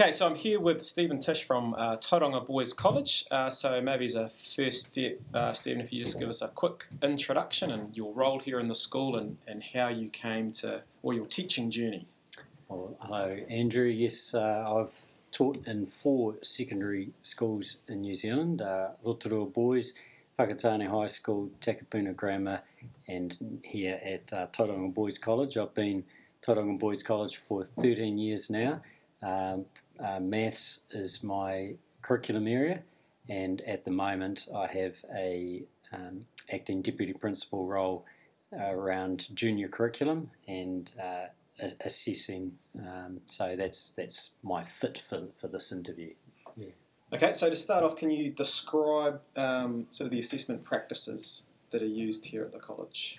Okay, so I'm here with Stephen Tish from uh, Tauranga Boys College. Uh, so maybe as a first step, uh, Stephen, if you just give us a quick introduction and your role here in the school and, and how you came to, or your teaching journey. Well, hello, Andrew. Yes, uh, I've taught in four secondary schools in New Zealand uh, Rotorua Boys, Whakatane High School, Takapuna Grammar, and here at uh, Tauranga Boys College. I've been Tauranga Boys College for 13 years now. Um, uh, maths is my curriculum area, and at the moment I have a um, acting deputy principal role around junior curriculum and uh, assessing. Um, so that's that's my fit for, for this interview. Yeah. Okay, so to start off, can you describe um, sort of the assessment practices that are used here at the college?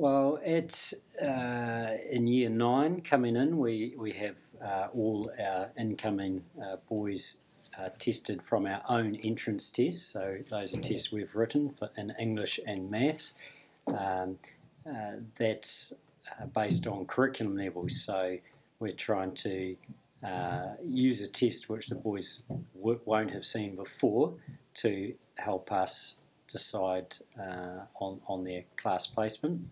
Well, at uh, in year nine coming in, we we have uh, all our incoming uh, boys uh, tested from our own entrance tests. So those are tests we've written for, in English and maths. Um, uh, that's uh, based on curriculum levels. So we're trying to use a test which the boys w- won't have seen before to help us decide on on their class placement.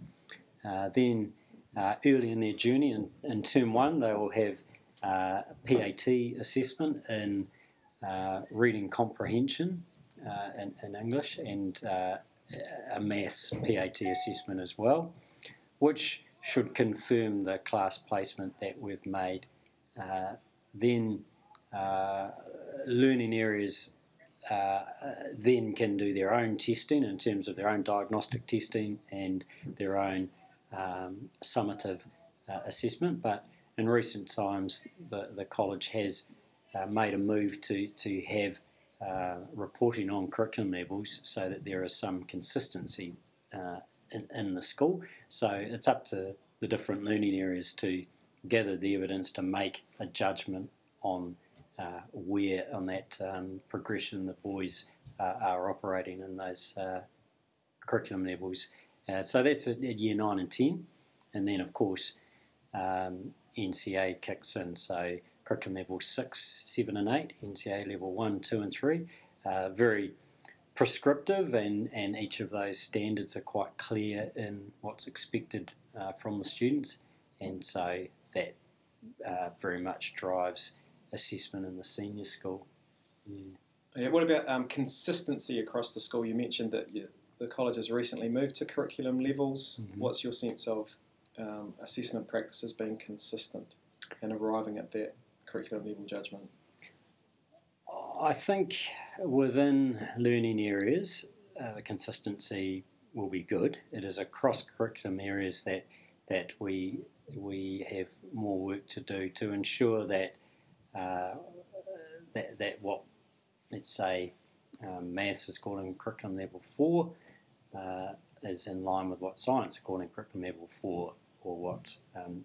Uh, then uh, early in their journey, in, in term one, they will have uh, PAT assessment in uh, reading comprehension uh, in, in, English and uh, a maths PAT assessment as well, which should confirm the class placement that we've made. then learning areas uh, then can do their own testing in terms of their own diagnostic testing and their own um, summative uh, assessment, but in recent times the, the college has uh, made a move to, to have uh, reporting on curriculum levels so that there is some consistency uh, in, in the school. So it's up to the different learning areas to gather the evidence to make a judgment on uh, where on that um, progression the boys uh, are operating in those curriculum levels uh, so that's at, year 9 and 10. And then, of course, um, NCEA kicks in. So curriculum level 6, 7 and 8, NCEA level 1, 2 and 3. Uh, very prescriptive and, and each of those standards are quite clear in what's expected uh, from the students. And so that uh, very much drives assessment in the senior school. Yeah. Yeah, what about um, consistency across the school? You mentioned that you, the college has recently moved to curriculum levels. Mm-hmm. What's your sense of um, assessment practices being consistent and arriving at that curriculum level judgment? I think within learning areas, uh, consistency will be good. It is across curriculum areas that that we we have more work to do to ensure that uh, that that what let's say um, maths is called in curriculum level four uh, is in line with what science, according to curriculum level four, or what um,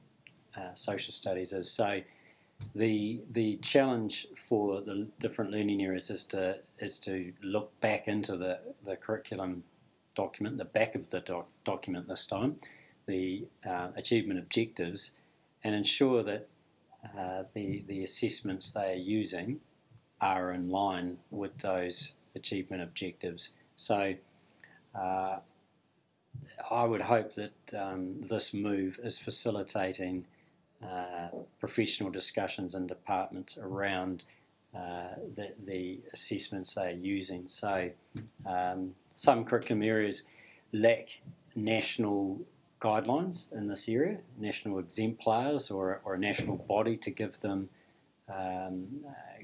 uh, social studies is. So, the the challenge for the different learning areas is to is to look back into the, the curriculum document, the back of the doc, document this time, the uh, achievement objectives, and ensure that uh, the the assessments they are using are in line with those achievement objectives. So uh, I would hope that um, this move is facilitating uh, professional discussions in departments around uh, the, the, assessments they are using. So, um, some curriculum areas lack national guidelines in this area, national exemplars, or, or a national body to give them um,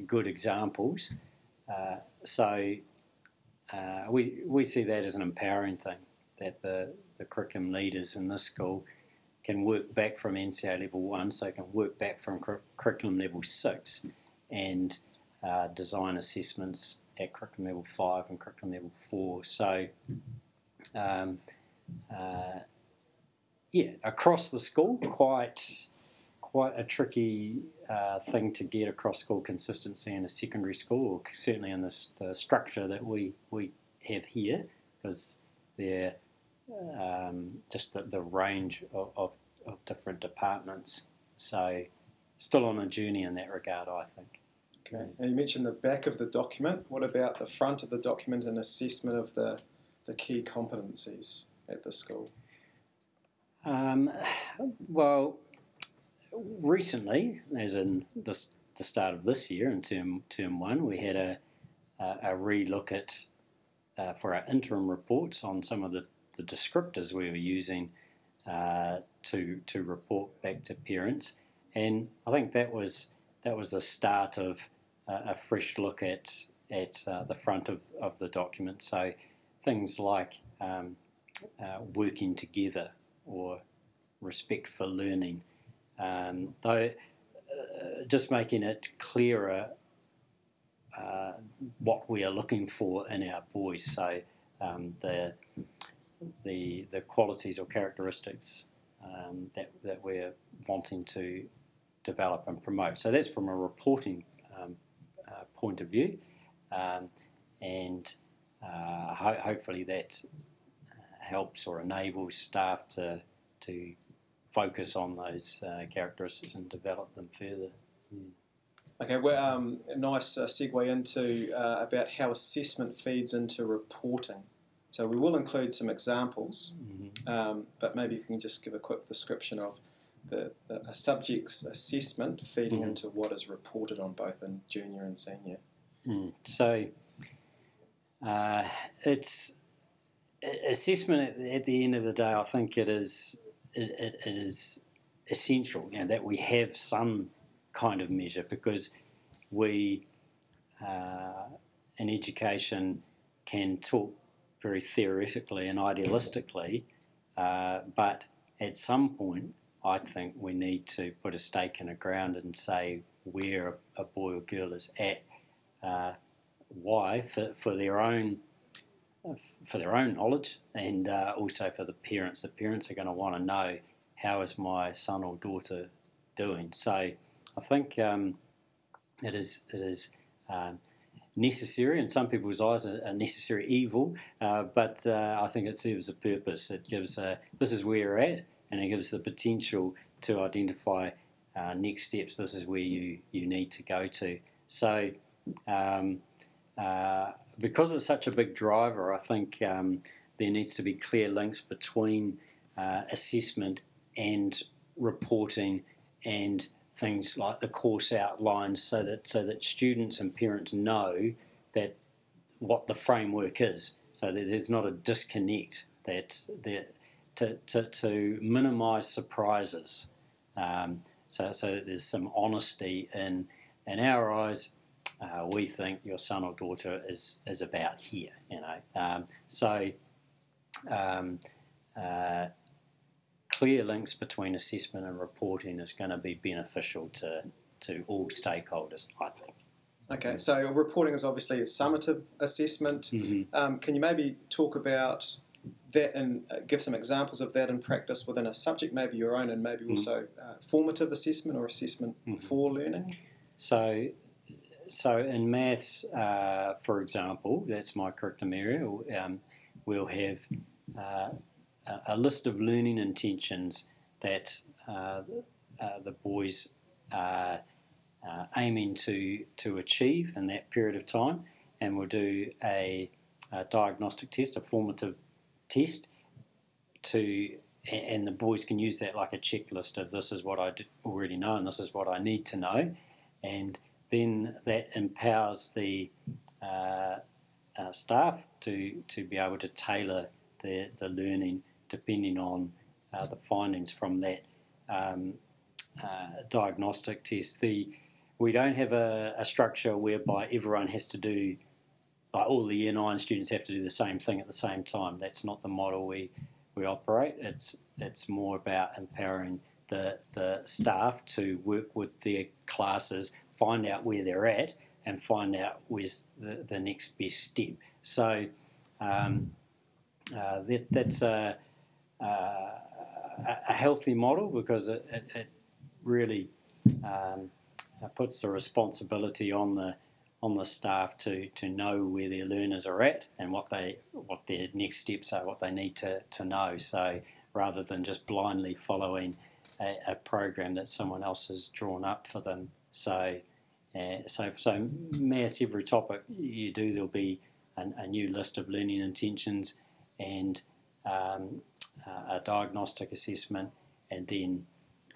good examples. Uh, so, uh, we, we see that as an empowering thing that the, the curriculum leaders in this school can work back from NCEA level one, so can work back from cur- curriculum level six and uh, design assessments at curriculum level five and curriculum level four. So, um, uh, yeah, across the school, quite quite a tricky uh, thing to get across school consistency in a secondary school, or certainly in this, the structure that we, we have here, because they're um, just the, the range of, of, of, different departments. So still on a journey in that regard, I think. Okay. And you mentioned the back of the document. What about the front of the document and assessment of the, the key competencies at the school? Um, well, recently, as in the start of this year in term term one, we had a a, a re-look at uh, for our interim reports on some of the, the descriptors we were using uh, to to report back to parents, and I think that was that was the start of uh, a fresh look at at uh, the front of, of the document. So things like um, uh, working together or respect for learning, um, though uh, just making it clearer uh, what we are looking for in our boys. So um, the the the qualities or characteristics um, that that we're wanting to develop and promote. So that's from a reporting um, uh, point of view, um, and uh, ho- hopefully that helps or enables staff to to focus on those uh, characteristics and develop them further. Mm. Okay, well, um, a nice uh, segue into uh, about how assessment feeds into reporting. So we will include some examples, Mm-hmm. um, but maybe you can just give a quick description of the, the a subject's assessment feeding Mhm. into what is reported on both in junior and senior. Mm. So uh, it's assessment at, at the end of the day. I think it is it, it, it is essential you know, that we have some kind of measure because we uh, in education can talk very theoretically and idealistically, uh, but at some point, I think we need to put a stake in the ground and say where a, boy or girl is at. Uh, why for, for their own for their own knowledge and uh, also for the parents. The parents are going to want to know how is my son or daughter doing. So I think um, it is it is um, necessary in some people's eyes a, necessary evil, uh, but uh, I think it serves a purpose. It gives a, this is where you're at, and it gives the potential to identify uh, next steps. This is where you you need to go to. So. Um, uh, because it's such a big driver, I think um, there needs to be clear links between uh, assessment and reporting and things like the course outlines, so that so that students and parents know that what the framework is, so that there's not a disconnect. That that to, to, to minimise surprises, um, so so that there's some honesty in in our eyes uh, we think your son or daughter is is about here. You know, um, so um, uh, clear links between assessment and reporting is going to be beneficial to to all stakeholders. I think. Okay, so reporting is obviously a summative assessment. Mm-hmm. Um, can you maybe talk about that and uh, give some examples of that in practice within a subject, maybe your own, and maybe Mm. also uh, formative assessment or assessment Mhm. for learning? So, so in maths, uh, for example, that's my curriculum area. Um, we'll have uh, a- list of learning intentions that uh, uh, the boys are uh, aiming to to achieve in that period of time, and we'll do a, a diagnostic test, a formative test, to and the boys can use that like a checklist of this is what I already know and this is what I need to know and then that empowers the uh, uh, staff to, to be able to tailor the, the learning depending on uh, the findings from that um, uh, diagnostic test. The, we don't have a, a structure whereby everyone has to do, like all the year nine students have to do the same thing at the same time. That's not the model we, we operate. It's, it's more about empowering the, the staff to work with their classes, find out where they're at, and find out where's the, the next best step. So um, uh, that, that's a, uh, a, a healthy model because it, it, it really um, puts the responsibility on the on the staff to, to know where their learners are at and what they what their next steps are, what they need to, to know. So rather than just blindly following a, a, program that someone else has drawn up for them. So, uh, so, so maths every topic you do, there'll be a, a new list of learning intentions and um, a diagnostic assessment, and then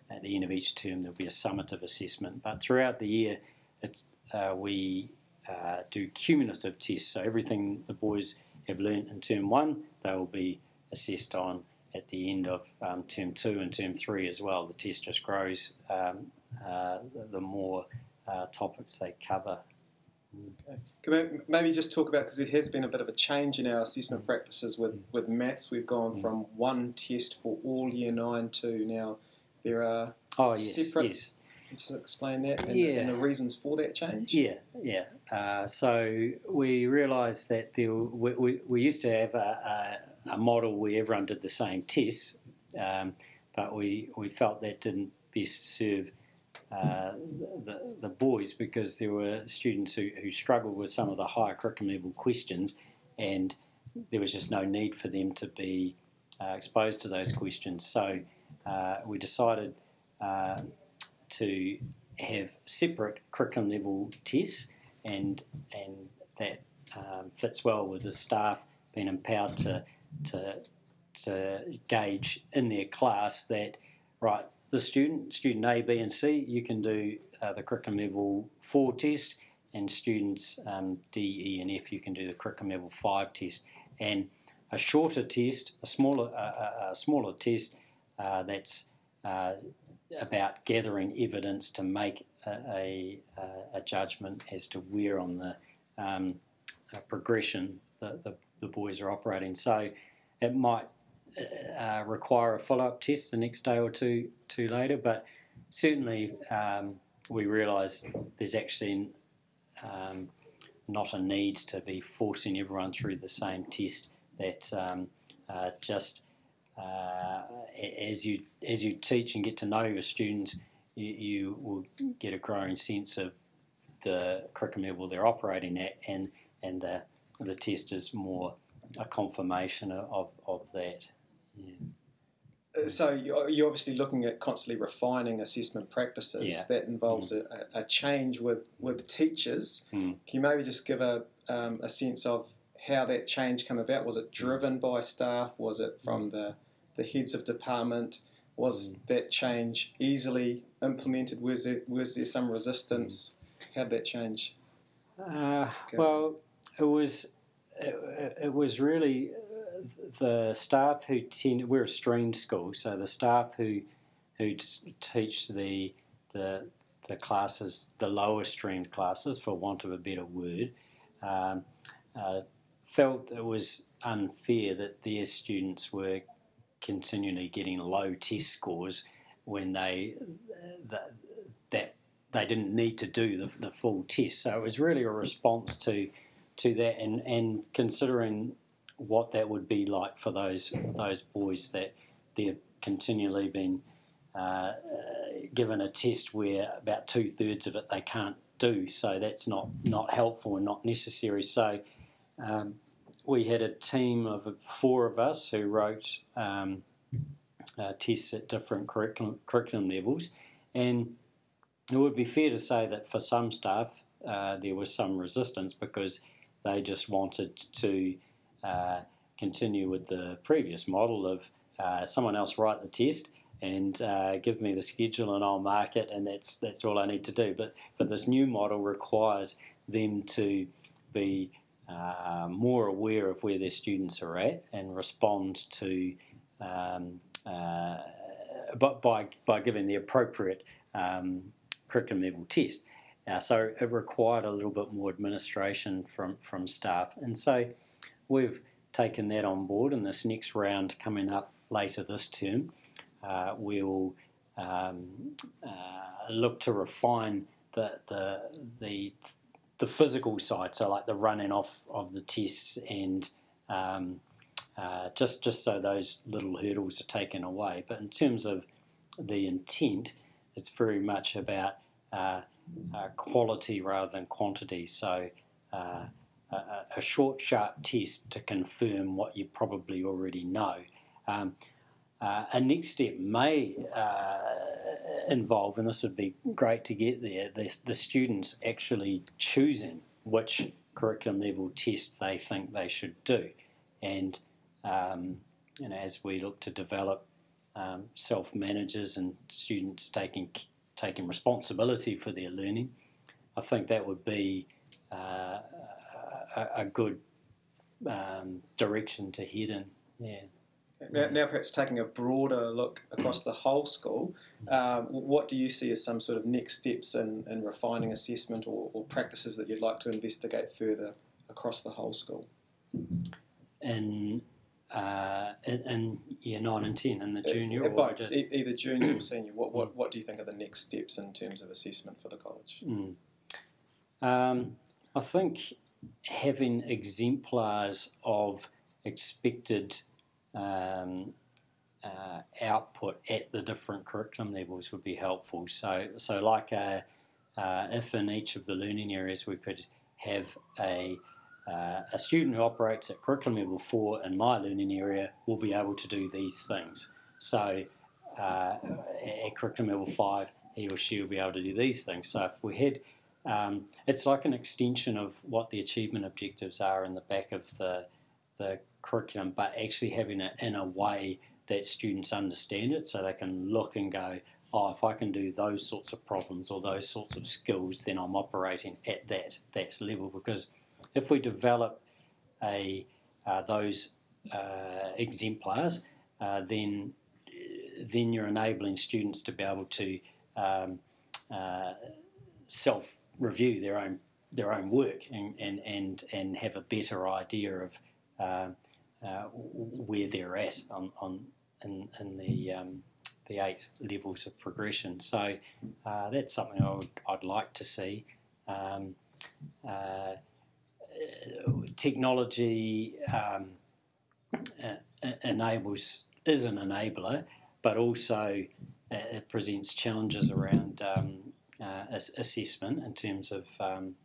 at the end of each term there'll be a summative assessment. But throughout the year, it's uh, we uh, do cumulative tests. So everything the boys have learnt in term one, they will be assessed on at the end of um, term two and term three as well. The test just grows um, uh, the more uh, topics they cover. Okay. Can we maybe just talk about because there has been a bit of a change in our assessment practices with, with maths. We've gone mm. from one test for all year nine to now there are oh, yes, separate. Yes. Just explain that and, yeah. and, the reasons for that change. Yeah, yeah. Uh, so we realised that there, we, we, we, used to have a, a, a, model where everyone did the same tests, um, but we, we felt that didn't best serve uh, the, the boys because there were students who, who struggled with some of the higher curriculum level questions, and there was just no need for them to be uh, exposed to those questions. So uh, we decided uh, to have separate curriculum level tests, and and that um, fits well with the staff being empowered to to to gauge in their class that right the student student A, B, and C you can do uh, the curriculum level four test, and students um, D, E, and F you can do the curriculum level five test, and a shorter test, a smaller a, smaller test uh, that's uh, about gathering evidence to make a, a, a, judgment as to where on the um, progression the, the, the, boys are operating. So it might uh, require a follow up test the next day or two, two later, but certainly um, we realise there's actually um, not a need to be forcing everyone through the same test that um, uh, just uh, as you as you teach and get to know your students, you, you, will get a growing sense of the curriculum level they're operating at, and and the the test is more a confirmation of, of that. Yeah. Uh, so you're obviously looking at constantly refining assessment practices. Yeah. That involves mm. a, a, change with, with teachers. Mm. Can you maybe just give a, um, a sense of how that change came about? Was it driven by staff? Was it from the the heads of department? Was mm. that change easily implemented? Was there, was there some resistance? How did that change? Uh, well, it was it, it, was really uh, the staff who tend. We're a streamed school, so the staff who who teach the the the classes, the lower streamed classes, for want of a better word, um, uh, felt it was unfair that their students were continually getting low test scores when they that, that they didn't need to do the, the full test. So it was really a response to to that, and and considering what that would be like for those those boys that they're continually being uh, given a test where about two thirds of it they can't do. So that's not not helpful and not necessary. So um, we had a team of four of us who wrote um, uh, tests at different curriculum, curriculum levels, and it would be fair to say that for some staff uh, there was some resistance because they just wanted to uh, continue with the previous model of uh, someone else write the test and uh, give me the schedule and I'll mark it and that's that's all I need to do. But but this new model requires them to be uh, more aware of where their students are at and respond to, um, uh, but by by giving the appropriate um, curriculum level test. Uh, so it required a little bit more administration from from staff, and so we've taken that on board. And this next round coming up later this term, uh, we'll um, uh, look to refine the the the the physical side, so like the running off of the tests and um, uh, just just so those little hurdles are taken away. But in terms of the intent, it's very much about uh, quality rather than quantity. So uh, a, a, short, sharp test to confirm what you probably already know. Um, Uh, a next step may uh, involve, and this would be great to get there, the, the students actually choosing which curriculum level test they think they should do. And um, as we look to develop um, self managers and students taking taking responsibility for their learning, I think that would be uh, a, a, good um, direction to head in. Yeah. Now, now, perhaps taking a broader look across the whole school, um, what do you see as some sort of next steps in, in refining assessment or, or, practices that you'd like to investigate further across the whole school? In uh, in, in, year nine and ten, in the junior, both, either junior or senior. What, what what do you think are the next steps in terms of assessment for the college? Mm. Um, I think having exemplars of expected um, uh, output at the different curriculum levels would be helpful. So, so like a, uh, if in each of the learning areas we could have a uh, a student who operates at curriculum level four in my learning area will be able to do these things. So uh, at curriculum level five, he or she will be able to do these things. So if we had, um, it's like an extension of what the achievement objectives are in the back of the the curriculum, but actually having it in a way that students understand it, so they can look and go, oh, if I can do those sorts of problems or those sorts of skills, then I'm operating at that that level because if we develop a uh, those uh, exemplars, uh, then then you're enabling students to be able to um, uh, self review their own their own work and, and, and, and have a better idea of uh, uh, where they're at on, on in, in the um, the eight levels of progression. So that's something I would I'd like to see. Um, technology um, enables is an enabler, but also uh, it presents challenges around um, uh, assessment in terms of um,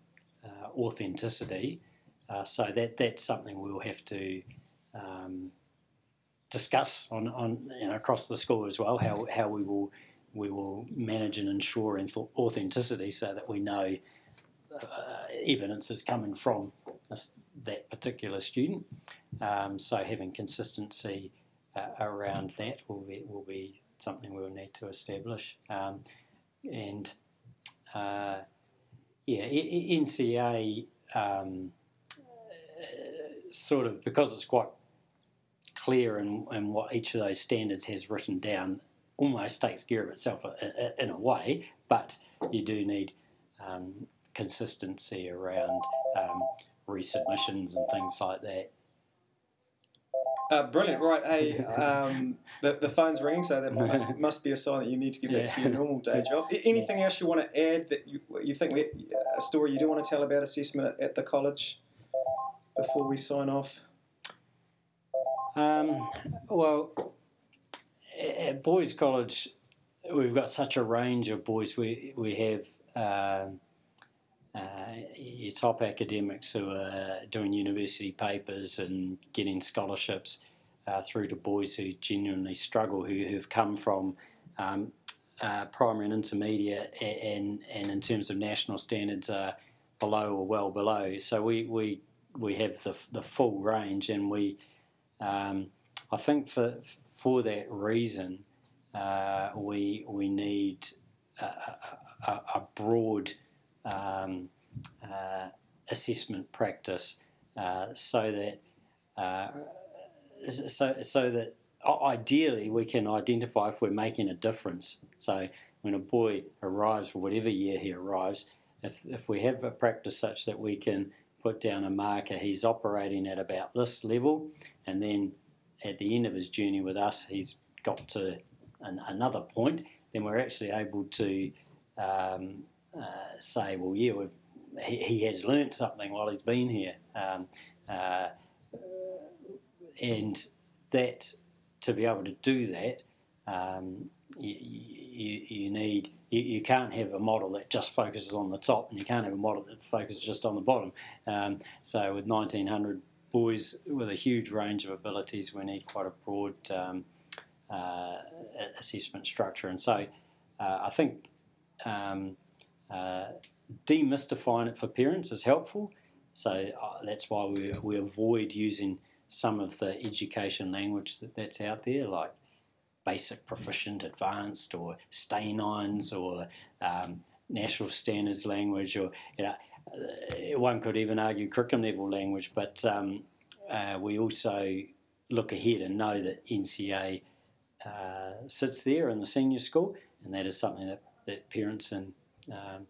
uh, authenticity. Uh, so that that's something we'll have to um, discuss on, on you know, across the school as well. How, how we will we will manage and ensure authenticity so that we know evidence is coming from that particular student. Um, so having consistency uh, around that will be, will be something we'll need to establish. Um, and uh, yeah, NCEA um, sort of because it's quite clear in, in what each of those standards has written down, almost takes care of itself in a way, but you do need um, consistency around um, resubmissions and things like that. Uh, brilliant, right? Hey, um, the, the phone's ringing, so that must be a sign that you need to get back yeah. to your normal day job. Anything else you want to add that you, you think we, a story you do want to tell about assessment at, at the college before we sign off? Um, well, at Boys College, we've got such a range of boys. We we have. Um, uh, your top academics who are doing university papers and getting scholarships uh, through to boys who genuinely struggle, who have come from um, uh, primary and intermediate, and, and in terms of national standards, are below or well below. So we, we, we have the, the full range, and we, um, I think for, for that reason, uh, we, we need a, a, a broad um, uh, assessment practice uh, so that uh, so, so that ideally we can identify if we're making a difference. So when a boy arrives for whatever year he arrives, if, if we have a practice such that we can put down a marker, he's operating at about this level, and then at the end of his journey with us, he's got to an, another point, then we're actually able to um, uh, say, well, yeah, he, he, has learnt something while he's been here. Um, uh, and that, to be able to do that, um, you, you, you, need you, you, can't have a model that just focuses on the top, and you can't have a model that focuses just on the bottom. Um, so with 1900 boys with a huge range of abilities, we need quite a broad um, uh, assessment structure. And so uh, I think um, uh, demystifying it for parents is helpful. So uh, that's why we, we avoid using some of the education language that, that's out there, like basic, proficient, advanced, or stanines, or um, national standards language, or you know, uh, one could even argue curriculum level language. But um, uh, we also look ahead and know that NCEA uh, sits there in the senior school, and that is something that, that parents and um,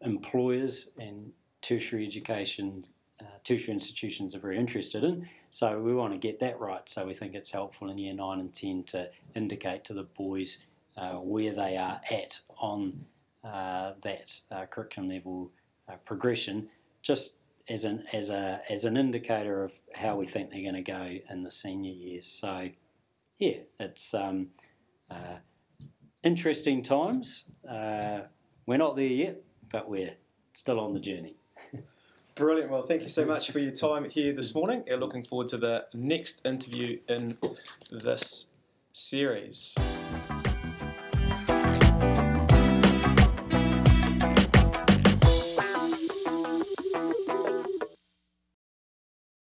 employers and tertiary education, uh, tertiary institutions are very interested in. So we want to get that right. So we think it's helpful in year 9 and 10 to indicate to the boys uh, where they are at on uh, that uh, curriculum level uh, progression, just as an as a as an indicator of how we think they're going to go in the senior years. So, yeah, it's um, uh, interesting times. We're not there yet, but we're still on the journey. Brilliant. Well, thank you so much for your time here this morning. We're looking forward to the next interview in this series.